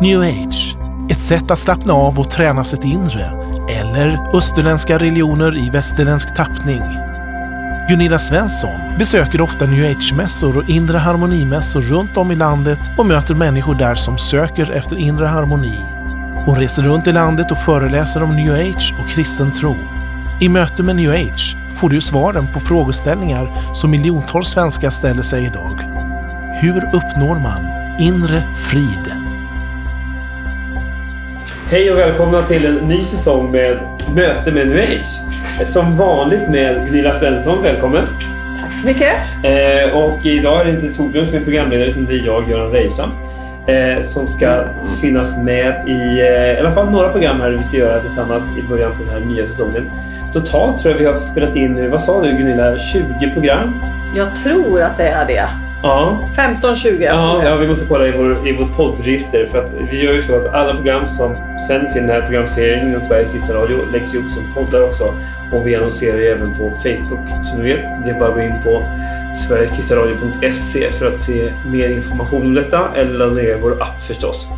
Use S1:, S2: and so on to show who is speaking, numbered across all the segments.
S1: New Age, ett sätt att slappna av och träna sitt inre. Eller österländska religioner i västerländsk tappning. Gunilla Svensson besöker ofta new age-mässor och inre harmonimässor runt om i landet och möter människor där som söker efter inre harmoni. Hon reser runt i landet och föreläser om new age och kristen tro. I möte med new age får du svaren på frågeställningar som miljontals svenskar ställer sig idag. Hur uppnår man inre frid?
S2: Hej och välkomna till en ny säsong med Möte med New Age. Som vanligt med Gunilla Svensson, välkommen!
S3: Tack så mycket!
S2: Eh, och idag är det inte Torbjörn som är programledare utan det är jag, Göran Reirsam. Eh, som ska finnas med i eh, i alla fall några program här vi ska göra tillsammans i början på den här nya säsongen. Totalt tror jag vi har spelat in, vad sa du Gunilla, 20 program?
S3: Jag tror att det är det.
S2: Ja.
S3: 15-20
S2: ja, ja, vi måste kolla i, vår, i vårt poddregister. För att vi gör ju så att alla program som sänds i den här programserien inom Sveriges Kristna Radio läggs upp som poddar också. Och vi annonserar ju även på Facebook. Som ni vet, det är bara att gå in på sverigeskristnaradio.se för att se mer information om detta. Eller ladda ner vår app förstås.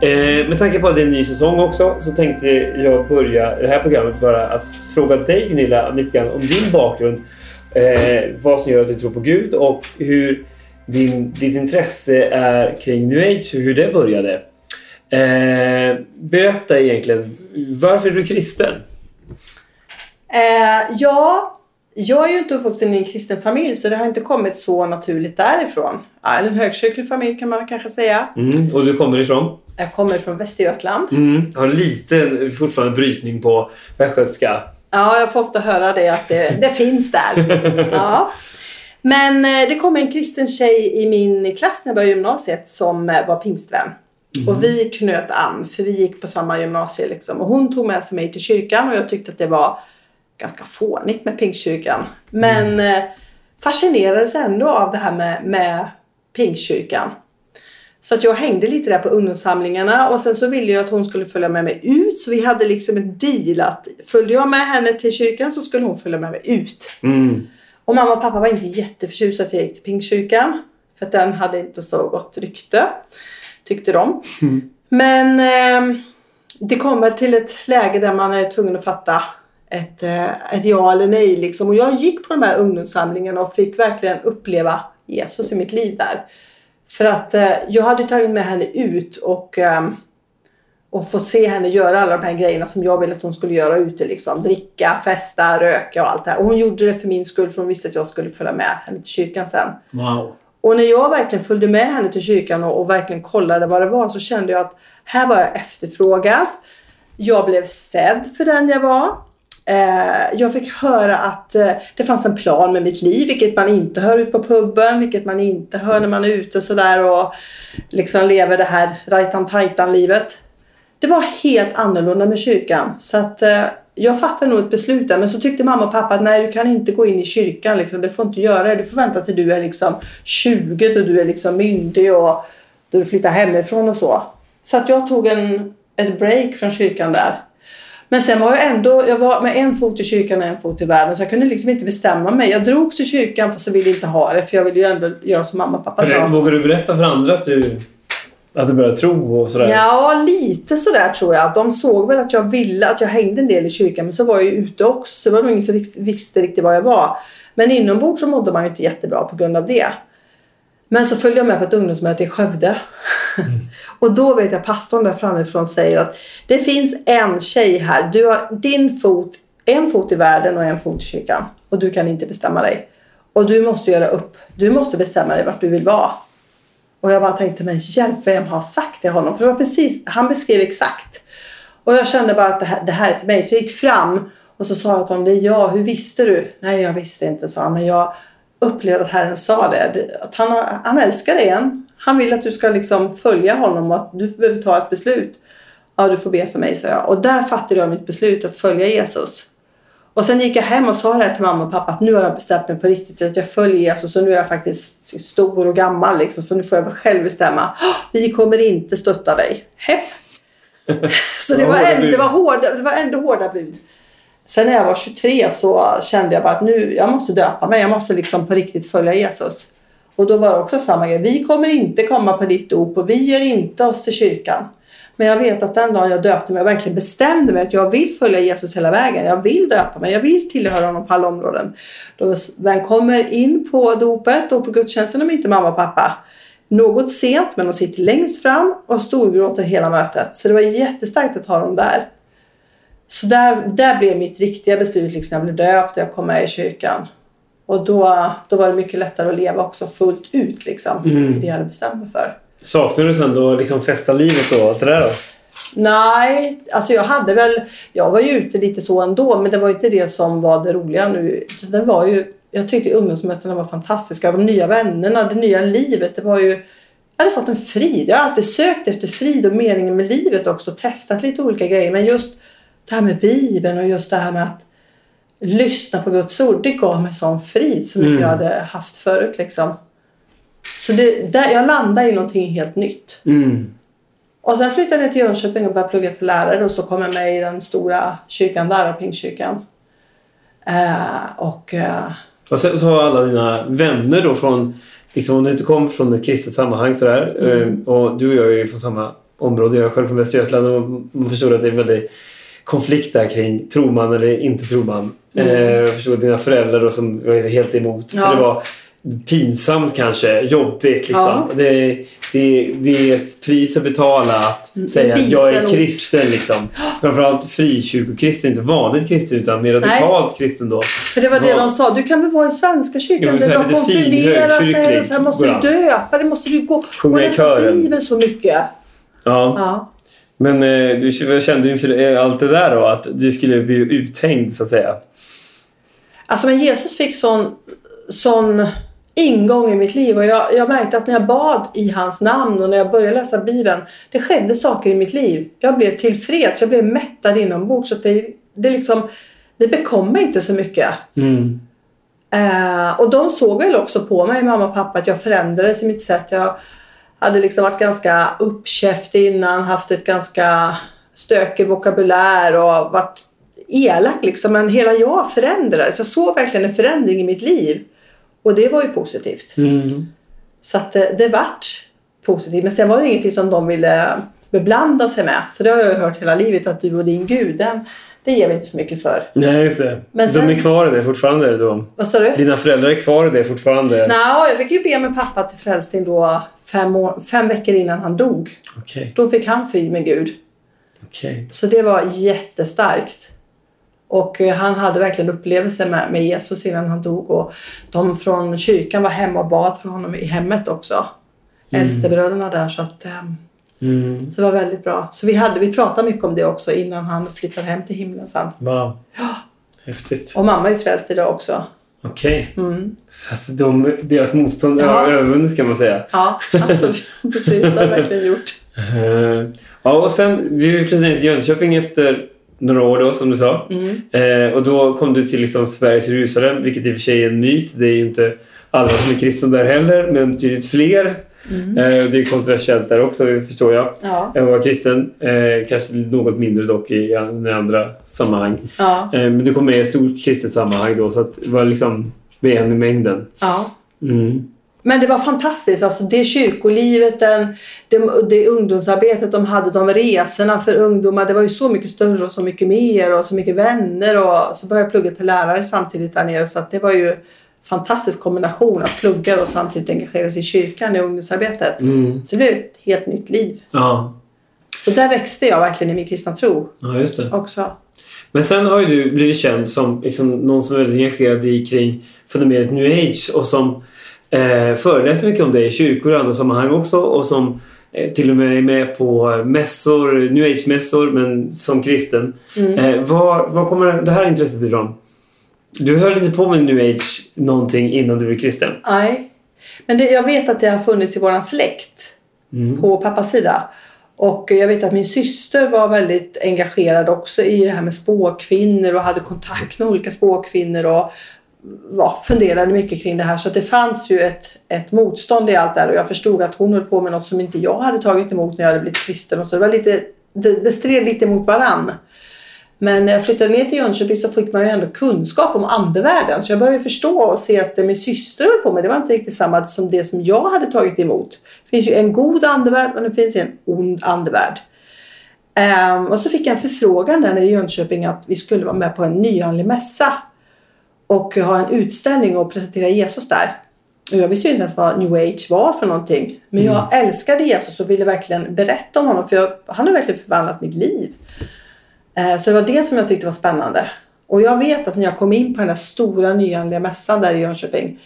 S2: Eh, med tanke på att det är en ny säsong också så tänkte jag börja det här programmet bara att fråga dig Gunilla lite grann om din bakgrund. Eh, vad som gör att du tror på Gud och hur din, ditt intresse är kring new age och hur det började. Eh, berätta egentligen, varför är du kristen?
S3: Eh, ja, jag är ju inte uppvuxen i en kristen familj så det har inte kommit så naturligt därifrån. Eller en högkyrklig familj kan man kanske säga.
S2: Mm, och du kommer ifrån?
S3: Jag kommer från Västergötland.
S2: Mm, har lite fortfarande brytning på västgötska.
S3: Ja, jag får ofta höra det att det, det finns där. Ja. Men eh, det kom en kristen tjej i min klass när jag började gymnasiet som eh, var pingstvän. Mm. Och vi knöt an, för vi gick på samma gymnasie. Liksom. Och hon tog med sig mig till kyrkan och jag tyckte att det var ganska fånigt med pingstkyrkan. Men mm. Eh, fascinerades ändå av det här med, med pingstkyrkan. Så att jag hängde lite där på ungdomssamlingarna och sen så ville jag att hon skulle följa med mig ut. Så vi hade liksom en deal att följde jag med henne till kyrkan så skulle hon följa med mig ut. Mm. Och mamma och pappa var inte jätteförtjusta att jag gick till Pingstkyrkan. För att den hade inte så gott rykte. Tyckte de. Mm. Men eh, det kommer till ett läge där man är tvungen att fatta ett, eh, ett ja eller nej. Liksom. Och jag gick på de här ungdomssamlingarna och fick verkligen uppleva Jesus i mitt liv där. För att eh, jag hade tagit med henne ut och eh, och fått se henne göra alla de här grejerna som jag ville att hon skulle göra ute. Liksom. Dricka, festa, röka och allt det här. Och hon gjorde det för min skull för hon visste att jag skulle följa med henne till kyrkan sen.
S2: Wow.
S3: Och när jag verkligen följde med henne till kyrkan och, och verkligen kollade vad det var så kände jag att här var jag efterfrågad. Jag blev sedd för den jag var. Eh, jag fick höra att eh, det fanns en plan med mitt liv, vilket man inte hör ut på puben, vilket man inte hör när man är ute och sådär och liksom lever det här rajtan-tajtan-livet det var helt annorlunda med kyrkan. Så att eh, jag fattade nog ett beslut där. Men så tyckte mamma och pappa att nej, du kan inte gå in i kyrkan. Liksom. Det får inte göra det. Du får vänta till du är liksom 20 och du är liksom myndig och då du flyttar hemifrån och så. Så att jag tog en, ett break från kyrkan där. Men sen var jag ändå, jag var med en fot i kyrkan och en fot i världen så jag kunde liksom inte bestämma mig. Jag drogs till kyrkan fast jag ville inte ha det för jag ville ju ändå göra som mamma och pappa sa.
S2: Vågar du berätta för andra att du att du började tro och sådär?
S3: Ja, lite sådär tror jag. De såg väl att jag ville, att jag hängde en del i kyrkan men så var jag ju ute också så det var nog ingen som visste riktigt var jag var. Men inombords så mådde man ju inte jättebra på grund av det. Men så följde jag med på ett ungdomsmöte i Skövde. Mm. och då vet jag pastorn där framifrån säger att det finns en tjej här. Du har din fot, en fot i världen och en fot i kyrkan. Och du kan inte bestämma dig. Och du måste göra upp. Du måste bestämma dig vart du vill vara. Och jag bara tänkte, men hjälp vem har sagt det honom? För det var precis, han beskrev exakt. Och jag kände bara att det här, det här är till mig. Så jag gick fram och så sa jag till honom, det är jag, hur visste du? Nej, jag visste inte, sa han. Men jag upplevde att Herren sa det. Att han, han älskar dig igen. Han vill att du ska liksom följa honom och att du behöver ta ett beslut. Ja, du får be för mig, sa jag. Och där fattade jag mitt beslut att följa Jesus. Och sen gick jag hem och sa det här till mamma och pappa att nu har jag bestämt mig på riktigt att jag följer Jesus och nu är jag faktiskt stor och gammal liksom, så nu får jag själv bestämma. Vi kommer inte stötta dig. Hepp. så det var, ändå, det, var hårda, det var ändå hårda bud. Sen när jag var 23 så kände jag bara att nu, jag måste döpa mig. Jag måste liksom på riktigt följa Jesus. Och då var det också samma grej. Vi kommer inte komma på ditt dop och vi ger inte oss till kyrkan. Men jag vet att den dagen jag döpte mig och verkligen bestämde mig att jag vill följa Jesus hela vägen. Jag vill döpa mig. Jag vill tillhöra honom på alla områden. Då vem kommer in på dopet och på gudstjänsten om inte mamma och pappa. Något sent men de sitter längst fram och storgråter hela mötet. Så det var jättestarkt att ha dem där. Så där, där blev mitt riktiga beslut liksom jag blev döpt och jag kom med i kyrkan. Och då, då var det mycket lättare att leva också fullt ut liksom,
S2: Mm.
S3: i det jag hade bestämt mig för.
S2: Saknar du sen då liksom festa livet och allt det där då?
S3: Nej, alltså jag hade väl... Jag var ju ute lite så ändå, men det var inte det som var det roliga nu. Det var ju, jag tyckte ungdomsmötena var fantastiska. De nya vännerna, det nya livet. Det var ju... Jag hade fått en frid. Jag har alltid sökt efter frid och meningen med livet också. Testat lite olika grejer. Men just det här med Bibeln och just det här med att lyssna på Guds ord. Det gav mig sån frid som
S2: Mm.
S3: jag hade haft förut. Liksom. Så det, där, jag landade i någonting helt nytt.
S2: Mm.
S3: Och sen flyttade jag till Jönköping och började plugga till lärare och så kom jag med i den stora kyrkan där, Pingstkyrkan. Eh, och eh,
S2: Och så har alla dina vänner då från, liksom om du inte kommer från ett kristet sammanhang sådär,
S3: Mm.
S2: eh, och du och jag är ju från samma område, jag är själv från Västergötland och man förstår att det är en väldig konflikt där kring tror man eller inte tror man.
S3: Mm.
S2: Eh, jag förstår att dina föräldrar då som var helt emot,
S3: Ja.
S2: för det var pinsamt kanske, jobbigt liksom.
S3: Ja.
S2: Det, det, det är ett pris att betala att
S3: Mm,
S2: säga att jag är kristen liksom. Framförallt frikyrkokristen, inte vanligt kristen utan mer radikalt kristen då.
S3: för det var det
S2: Ja.
S3: de sa, du kan väl vara i Svenska kyrkan där du har konfirmerat dig och så här måste du döpa dig, måste du gå
S2: Sjunga
S3: och läsa. Bibeln så mycket.
S2: Ja.
S3: Ja.
S2: Men eh, du kände inför eh, allt det där då att du skulle bli uthängd så att säga.
S3: Alltså men Jesus fick sån, sån ingång i mitt liv och jag, jag märkte att när jag bad i hans namn och när jag började läsa Bibeln, det skedde saker i mitt liv. Jag blev tillfreds, jag blev mättad inombords. Så det, det, liksom, det bekom mig inte så mycket.
S2: Mm.
S3: Eh, och de såg väl också på mig, mamma och pappa, att jag förändrades i mitt sätt. Jag hade liksom varit ganska uppkäftig innan, haft ett ganska stökig vokabulär och varit elak liksom. Men hela jag förändrades. Jag såg verkligen en förändring i mitt liv. Och det var ju positivt.
S2: Mm.
S3: Så att det, det vart positivt. Men sen var det ingenting som de ville beblanda sig med. Så det har jag ju hört hela livet att du och din gud, den, det ger vi inte så mycket för.
S2: Nej, just det.
S3: Men sen-
S2: De är kvar i det fortfarande då.
S3: Vad sa du?
S2: Dina föräldrar är kvar i det fortfarande.
S3: Nå, jag fick ju be med pappa till frälsning då fem, år, fem veckor innan han dog.
S2: Okej,
S3: Då fick han fri med Gud.
S2: okej.
S3: Så det var jättestarkt. Och eh, han hade verkligen upplevelser med, med Jesus innan han dog. Och de från kyrkan var hemma och bad för honom i hemmet också. Äldstebröderna där. Så, att, eh,
S2: Mm.
S3: så det var väldigt bra. Så vi, hade, vi pratade mycket om det också innan han flyttade hem till himlen sen.
S2: Wow. Häftigt.
S3: Och mamma är frälst idag också.
S2: Okej.
S3: Mm.
S2: Så att de, deras motstånd
S3: Ja.
S2: har övervunnit kan man säga.
S3: Ja, absolut. Precis, det har verkligen gjort.
S2: Eh, ja, och sen du flyttade ner till Jönköping efter några år då, som du sa.
S3: Mm.
S2: Eh, och då kom du till liksom Sveriges Jerusalem, vilket i och för sig är en myt. Det är ju inte alla som är kristna där heller, men betydligt fler.
S3: Mm.
S2: Eh, det är kontroversiellt där också, förstår jag.
S3: Ja,
S2: Jag var kristen, eh, kanske något mindre dock i, i andra sammanhang.
S3: ja,
S2: Eh, men du kom med i ett stort kristet sammanhang då, så att det var liksom en i mängden.
S3: ja.
S2: Mm.
S3: Men det var fantastiskt. Alltså det kyrkolivet, den, det, det ungdomsarbetet de hade, de resorna för ungdomar. Det var ju så mycket större och så mycket mer och så mycket vänner. Och så började jag plugga till lärare samtidigt där nere. Så att det var ju fantastisk kombination att plugga och samtidigt engagera sig i kyrkan i ungdomsarbetet.
S2: Mm.
S3: Så det blev ett helt nytt liv.
S2: Ja.
S3: Så där växte jag verkligen i min kristna tro
S2: ja, just det.
S3: också.
S2: Men sen har ju du blivit känd som liksom, någon som är väldigt engagerad i kring fenomenet new age och som eh, föreläser mycket om det i kyrkor och andra sammanhang också och som eh, till och med är med på mässor, new age-mässor men som kristen.
S3: Mm.
S2: Eh, var, var kommer det här intresset ifrån? Du höll inte på med new age någonting innan du blev kristen?
S3: Nej. Men det, jag vet att det har funnits i våran släkt.
S2: Mm.
S3: på pappas sida. Och jag vet att min syster var väldigt engagerad också i det här med spåkvinnor och hade kontakt med olika spåkvinnor och ja, funderade mycket kring det här. Så att det fanns ju ett, ett motstånd i allt det här och jag förstod att hon höll på med något som inte jag hade tagit emot när jag hade blivit kristen. Och så det, var lite, det, det stred lite mot varann. Men när jag flyttade ner till Jönköping så fick man ju ändå kunskap om andevärlden. Så jag började förstå och se att det min syster höll på med, det var inte riktigt samma som det som jag hade tagit emot. Det finns ju en god andevärld och det finns en ond andevärld. Um, och så fick jag en förfrågan där i Jönköping att vi skulle vara med på en nyandlig mässa och ha en utställning och presentera Jesus där. Och jag visste ju inte ens vad new age var för någonting. Men jag
S2: Mm.
S3: älskade Jesus och ville verkligen berätta om honom för jag, han har verkligen förvandlat mitt liv. Eh, Så det var det som jag tyckte var spännande. Och jag vet att när jag kom in på den där stora nyandliga mässan där i Jönköping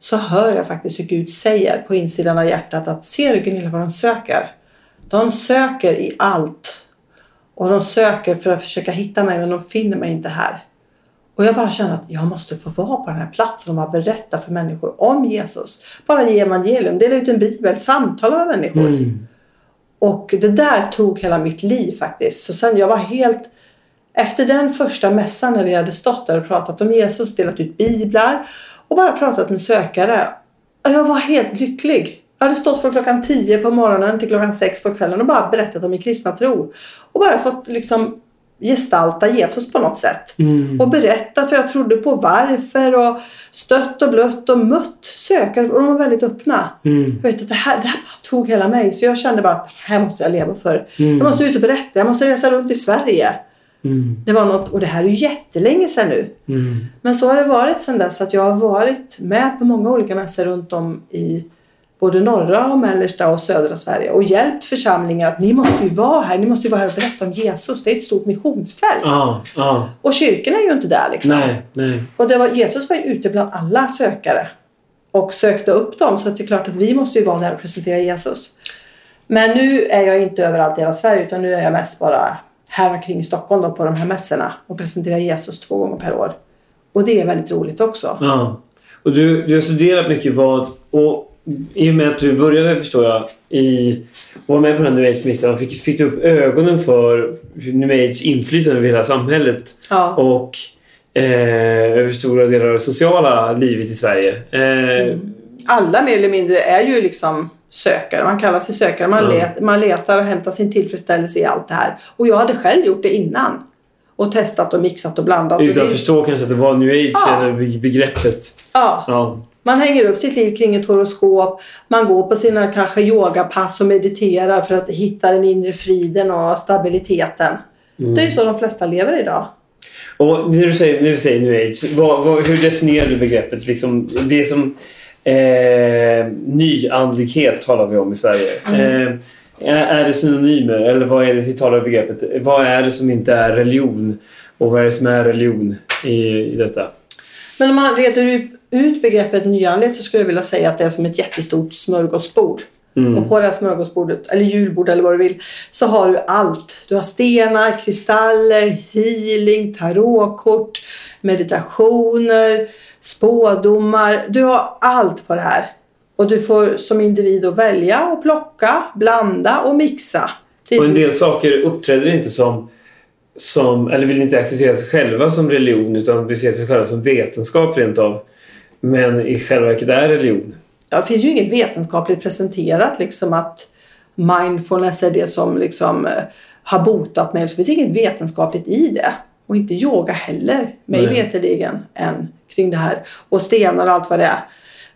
S3: så hör jag faktiskt hur Gud säger på insidan av hjärtat att ser du Gunilla vad de söker? De söker i allt. Och de söker för att försöka hitta mig men de finner mig inte här. Och jag bara kände att jag måste få vara på den här platsen och bara berätta för människor om Jesus. Bara ge evangelium, dela ut en bibel, samtala med människor.
S2: Mm.
S3: Och det där tog hela mitt liv faktiskt. Så sen jag var helt... Efter den första mässan när vi hade stått där och pratat om Jesus, delat ut biblar och bara pratat med sökare. Jag var helt lycklig. Jag hade stått från klockan 10 på morgonen till klockan 6 på kvällen och bara berättat om min kristna tro. Och bara fått liksom gestalta Jesus på något sätt.
S2: Mm.
S3: Och berättat vad jag trodde på, varför och stött och blött och mött sökare. Och de var väldigt öppna.
S2: Mm.
S3: Jag vet att det här, det här tog hela mig. Så jag kände bara att det här måste jag leva för.
S2: Mm.
S3: Jag måste ut och berätta. Jag måste resa runt i Sverige.
S2: Mm.
S3: Det var något, och det här är ju jättelänge sedan nu.
S2: Mm.
S3: Men så har det varit sedan dess att jag har varit med på många olika mässor runt om i både norra och mellersta och södra Sverige och hjälpt församlingar att ni måste ju vara här, ni måste ju vara här och berätta om Jesus. Det är ett stort missionsfält.
S2: Ja, ja.
S3: Och kyrkorna är ju inte där liksom.
S2: Nej, nej.
S3: Och det var, Jesus var ju ute bland alla sökare och sökte upp dem. Så det är klart att vi måste ju vara där och presentera Jesus. Men nu är jag inte överallt i hela Sverige utan nu är jag mest bara här omkring i Stockholm då, på de här mässorna och presenterar Jesus två gånger per år. Och det är väldigt roligt också.
S2: Ja. Och du, du har studerat mycket vad... Och i och med att du började, förstår jag, i och var med på den här New Age-mässan fick, fick du upp ögonen för New Age inflytande över hela samhället
S3: Ja.
S2: och eh, över stora delar av det sociala livet i Sverige. Eh,
S3: Alla mer eller mindre är ju liksom sökare. Man kallar sig sökare. Man,
S2: Ja.
S3: let, man letar och hämtar sin tillfredsställelse i allt det här. Och jag hade själv gjort det innan. Och testat och mixat och blandat.
S2: Utan att förstå kanske att det var new age
S3: Ja.
S2: eller be- begreppet.
S3: ja,
S2: Ja.
S3: Man hänger upp sitt liv kring ett horoskop. Man går på sina kanske yogapass och mediterar för att hitta den inre friden och stabiliteten. Det är ju så de flesta lever idag.
S2: Och när du säger, när du säger new age, vad, vad, hur definierar du begreppet? Liksom, det som eh, nyandlighet talar vi om i Sverige. Eh, är, är det synonymer eller vad är det vi talar om begreppet? Vad är det som inte är religion? Och vad är det som är religion i, i detta?
S3: Men om man reder ut- ut begreppet nyandlighet så skulle jag vilja säga att det är som ett jättestort smörgåsbord.
S2: Mm.
S3: Och på det här smörgåsbordet, eller julbord eller vad du vill, så har du allt. Du har stenar, kristaller, healing, tarotkort, meditationer, spådomar. Du har allt på det här. Och du får som individ att välja och plocka, blanda och mixa.
S2: Och en del saker uppträder inte som, som, eller vill inte acceptera sig själva som religion utan vill se sig själva som vetenskap rent av. Men i själva verket är religion.
S3: Ja, det finns ju inget vetenskapligt presenterat liksom att mindfulness är det som liksom eh, har botat mig. Det finns inget vetenskapligt i det. Och inte yoga heller, mig
S2: Nej.
S3: veterligen, än kring det här. Och stenar och allt vad det är.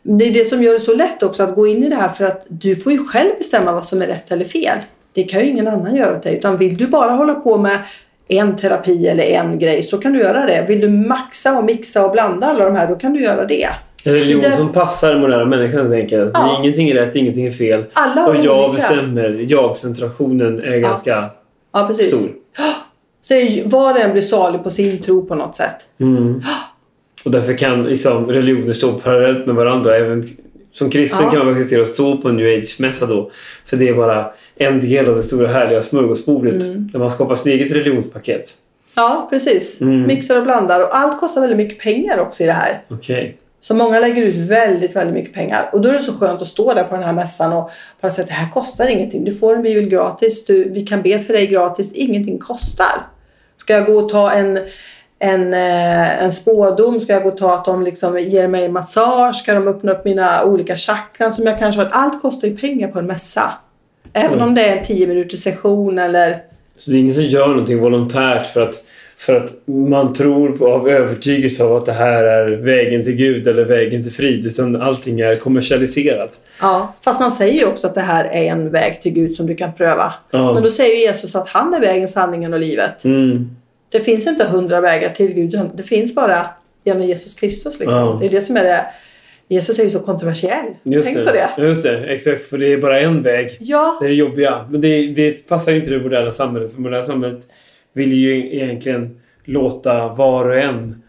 S3: Det är det som gör det så lätt också att gå in i det här för att du får ju själv bestämma vad som är rätt eller fel. Det kan ju ingen annan göra åt dig. Utan vill du bara hålla på med en terapi eller en grej så kan du göra det. Vill du maxa och mixa och blanda alla de här då kan du göra det.
S2: En religion
S3: Det-
S2: som passar den moderna människan helt enkelt.
S3: Ja.
S2: Ingenting är rätt, ingenting är fel.
S3: Alla
S2: Och jag
S3: olika.
S2: bestämmer. Jag-centrationen är ganska
S3: Ja, precis.
S2: stor.
S3: Så var och en blir salig på sin tro på något sätt.
S2: Mm. Och därför kan liksom, religioner stå parallellt med varandra. Även som kristen
S3: Ja.
S2: kan man acceptera att stå på en new age-mässa då. För det är bara en del av det stora härliga smörgåsbordet.
S3: Mm.
S2: Där man skapar sitt eget religionspaket.
S3: Ja, precis.
S2: Mm.
S3: Mixar och blandar. Och allt kostar väldigt mycket pengar också i det här.
S2: Okej.
S3: Så många lägger ut väldigt, väldigt mycket pengar. Och då är det så skönt att stå där på den här mässan och bara säga att det här kostar ingenting. Du får en bibel gratis. Du, vi kan be för dig gratis. Ingenting kostar. Ska jag gå och ta en, en, eh, en spådom? Ska jag gå och ta att de liksom ger mig massage? Ska de öppna upp mina olika chakran som jag kanske har? Allt kostar ju pengar på en mässa. Även
S2: Mm.
S3: om det är en 10 minuters session eller...
S2: Så det är ingen som gör någonting volontärt för att För att man tror på, av övertygelse av att det här är vägen till Gud eller vägen till frid. Utan allting är kommersialiserat.
S3: Ja, fast man säger ju också att det här är en väg till Gud som du kan pröva.
S2: Ja.
S3: Men då säger Jesus att han är vägen, sanningen och livet.
S2: Mm.
S3: Det finns inte hundra vägar till Gud. Det finns bara genom Jesus Kristus. Liksom.
S2: Ja.
S3: Det är det som är det. Jesus är ju så kontroversiell.
S2: Just
S3: Tänk
S2: det.
S3: på det.
S2: Just det, exakt. För det är bara en väg.
S3: Ja,
S2: Det är det jobbiga. Men det, det passar inte det moderna samhället. För moderna samhället vill ju egentligen låta var och en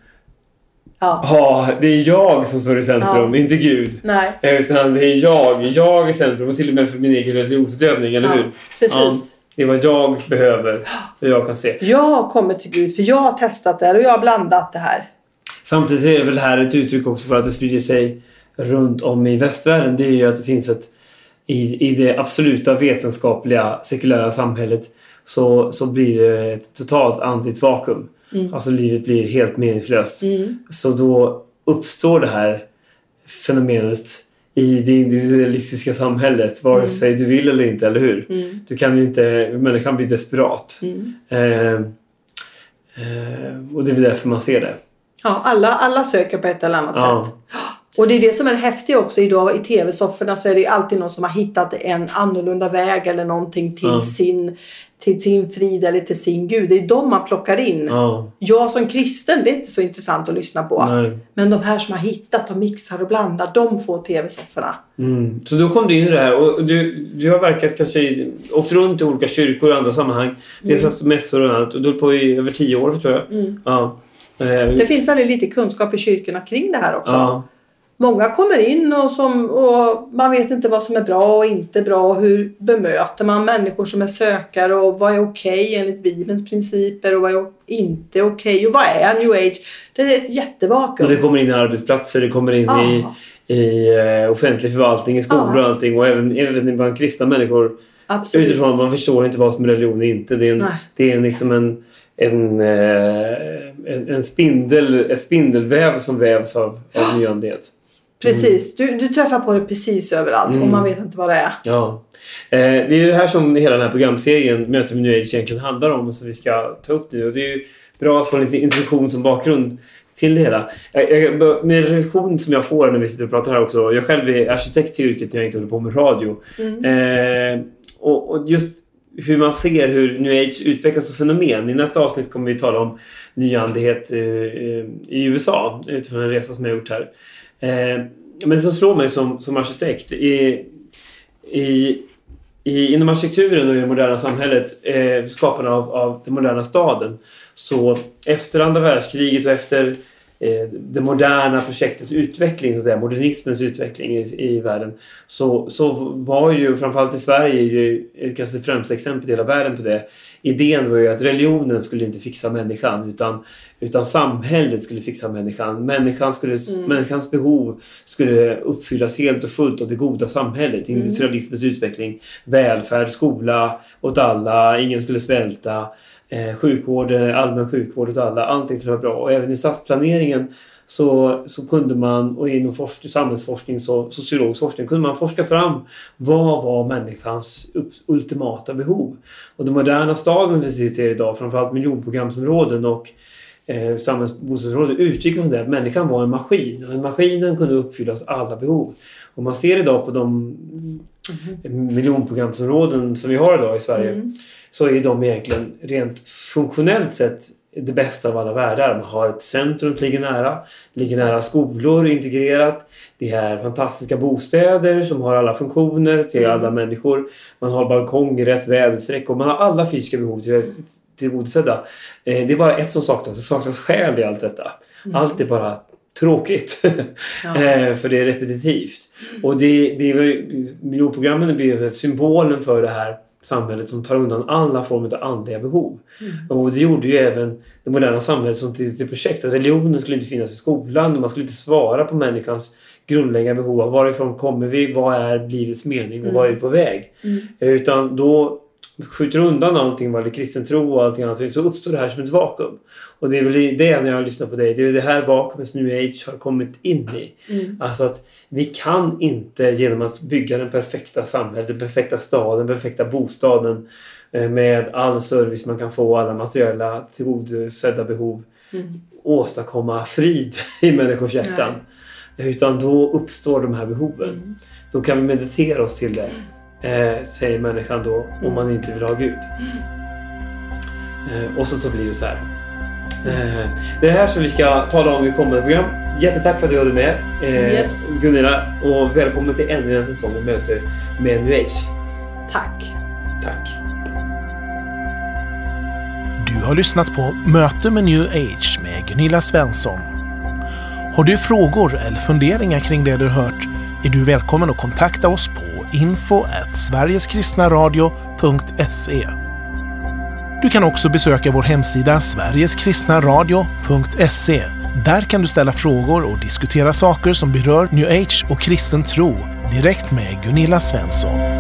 S3: ja.
S2: ha... Det är jag som står i centrum,
S3: Ja.
S2: inte Gud.
S3: Nej,
S2: Utan det är jag. Jag i centrum och till och med för min egen religionsutövning, eller
S3: Ja.
S2: hur?
S3: precis.
S2: Det är vad jag behöver och jag kan se.
S3: Jag har kommit till Gud för jag har testat det här och jag har blandat det här.
S2: Samtidigt är det väl här ett uttryck också för att det sprider sig runt om i västvärlden. Det är ju att det finns ett... I, i det absoluta vetenskapliga sekulära samhället så, så blir det ett totalt andligt vakuum.
S3: Mm.
S2: Alltså livet blir helt meningslöst.
S3: Mm.
S2: Så då uppstår det här fenomenet i det individualistiska samhället vare sig du vill eller inte, eller hur?
S3: Mm.
S2: Du kan inte... Människan blir desperat.
S3: Mm.
S2: Eh, eh, och det är därför man ser det.
S3: Ja, alla, alla söker på ett eller annat
S2: Ja.
S3: sätt. Och det är det som är häftigt också idag i tv-sofforna så är det ju alltid någon som har hittat en annorlunda väg eller någonting till,
S2: Ja.
S3: sin, till sin frid eller till sin Gud. Det är de man plockar in.
S2: Ja,
S3: Jag som kristen, det är inte så intressant att lyssna på.
S2: nej.
S3: Men de här som har hittat och mixar och blandar, de får tv-sofforna.
S2: Mm. Så då kom du in i det här och du, du har verkat kanske i, åkt runt i olika kyrkor och andra sammanhang. Dels haft mässor och annat och du hållit på i över tio år tror jag.
S3: Mm.
S2: Ja. Eh,
S3: Det finns väldigt lite kunskap i kyrkorna kring det här också.
S2: ja.
S3: Många kommer in och, som, och man vet inte vad som är bra och inte bra. Och hur bemöter man människor som är sökare och vad är okej enligt Bibelns principer och vad är inte okej och vad är new age? Det är ett jättevakuum.
S2: Och det kommer in i arbetsplatser, det kommer in i,
S3: Ja,
S2: i eh, offentlig förvaltning, i skolor
S3: Ja.
S2: och allting. Och även, även bland kristna människor.
S3: absolut.
S2: Utifrån att man förstår inte vad som är religion och inte. Det är, en,
S3: Nej.
S2: det är en, liksom en, en, eh, en, en spindel, ett spindelväv som vävs av, av nyandlighet.
S3: Precis. Du, du träffar på det precis överallt och
S2: Mm.
S3: man vet inte vad det är.
S2: Ja. Eh, det är det här som hela den här programserien Möte med New Age egentligen handlar om och som vi ska ta upp nu. Och det är bra att få lite introduktion som bakgrund till det hela. Jag, reflektion som jag får när vi sitter och pratar här också. Jag själv är arkitekt i yrket när jag inte håller på med radio.
S3: Mm.
S2: Eh, och, och just hur man ser hur New Age utvecklas som fenomen. I nästa avsnitt kommer vi tala om nyandlighet eh, i USA utifrån en resa som jag gjort här. Eh, men det som slår mig som, som arkitekt i, i, i, inom arkitekturen och i det moderna samhället, eh, skaparna av, av den moderna staden, så efter andra världskriget och efter eh, det moderna projektets utveckling, så att säga, modernismens utveckling i, i världen, så, så var ju, framförallt i Sverige, ju, kanske det främsta exemplet i hela världen på det, idén var ju att religionen skulle inte fixa människan utan, utan samhället skulle fixa människan. Människan skulle,
S3: Mm.
S2: Människans behov skulle uppfyllas helt och fullt av det goda samhället.
S3: Mm.
S2: Industrialismens utveckling, välfärd, skola åt alla, ingen skulle svälta, eh, sjukvård, eh, allmän sjukvård åt alla. Allting skulle vara bra. Och även i stadsplaneringen så, så kunde man, och inom forskning, samhällsforskning och sociologisk forskning, kunde man forska fram vad var människans upp, ultimata behov. Och den moderna staden vi ser idag, framförallt miljonprogramsområden och eh, samhällsbostadsområden utgick från det att människan var en maskin. Och maskinen kunde uppfyllas alla behov. Och man ser idag på de miljonprogramsområden som vi har idag i Sverige
S3: Mm.
S2: så är de egentligen rent funktionellt sett det bästa av alla världar. Man har ett centrum som ligger nära, ligger nära skolor integrerat. Det är fantastiska bostäder som har alla funktioner till
S3: Mm.
S2: alla människor. Man har balkonger, rätt väderstreck och man har alla fysiska behov tillgodosedda. Eh, Det är bara ett som saknas. Det saknas själ i allt detta. Allt är bara tråkigt.
S3: Ja.
S2: Eh, för det är repetitivt. Och det, det är, miljonprogrammen blir symbolen för det här samhället som tar undan alla former av andliga behov. Och det gjorde ju även det moderna samhället som till, till projekt. Att religionen skulle inte finnas i skolan. Man skulle inte svara på människans grundläggande behov. Varifrån kommer vi? Vad är livets mening? Och vad är vi på väg?
S3: Mm.
S2: Eh, Utan då skjuter undan allting vad gäller kristen tro och allting annat så uppstår det här som ett vakuum. Och det är väl det när jag lyssnar på dig. Det är det här vakuumet som New Age har kommit in i.
S3: Mm.
S2: Alltså att vi kan inte genom att bygga den perfekta samhället, den perfekta staden, den perfekta bostaden eh, med all service man kan få, alla materiella tillgodosedda behov
S3: Mm.
S2: åstadkomma frid i människors hjärtan. Utan då uppstår de här behoven.
S3: Mm.
S2: Då kan vi meditera oss till det, eh, säger människan då, om man inte vill ha Gud. Eh, och så, så blir det så här. Eh, det är det här som vi ska tala om i kommande program. Jättetack för att du hade med eh,
S3: Yes.
S2: Gunilla och välkommen till ännu en säsong och möte med New Age.
S3: Tack.
S2: Tack.
S1: Du har lyssnat på Möte med New Age med Gunilla Svensson. Har du frågor eller funderingar kring det du hört är du välkommen att kontakta oss på info sverigeskristnaradio.se. Du kan också besöka vår hemsida sverigeskristnaradio.se. Där kan du ställa frågor och diskutera saker som berör New Age och kristen tro direkt med Gunilla Svensson.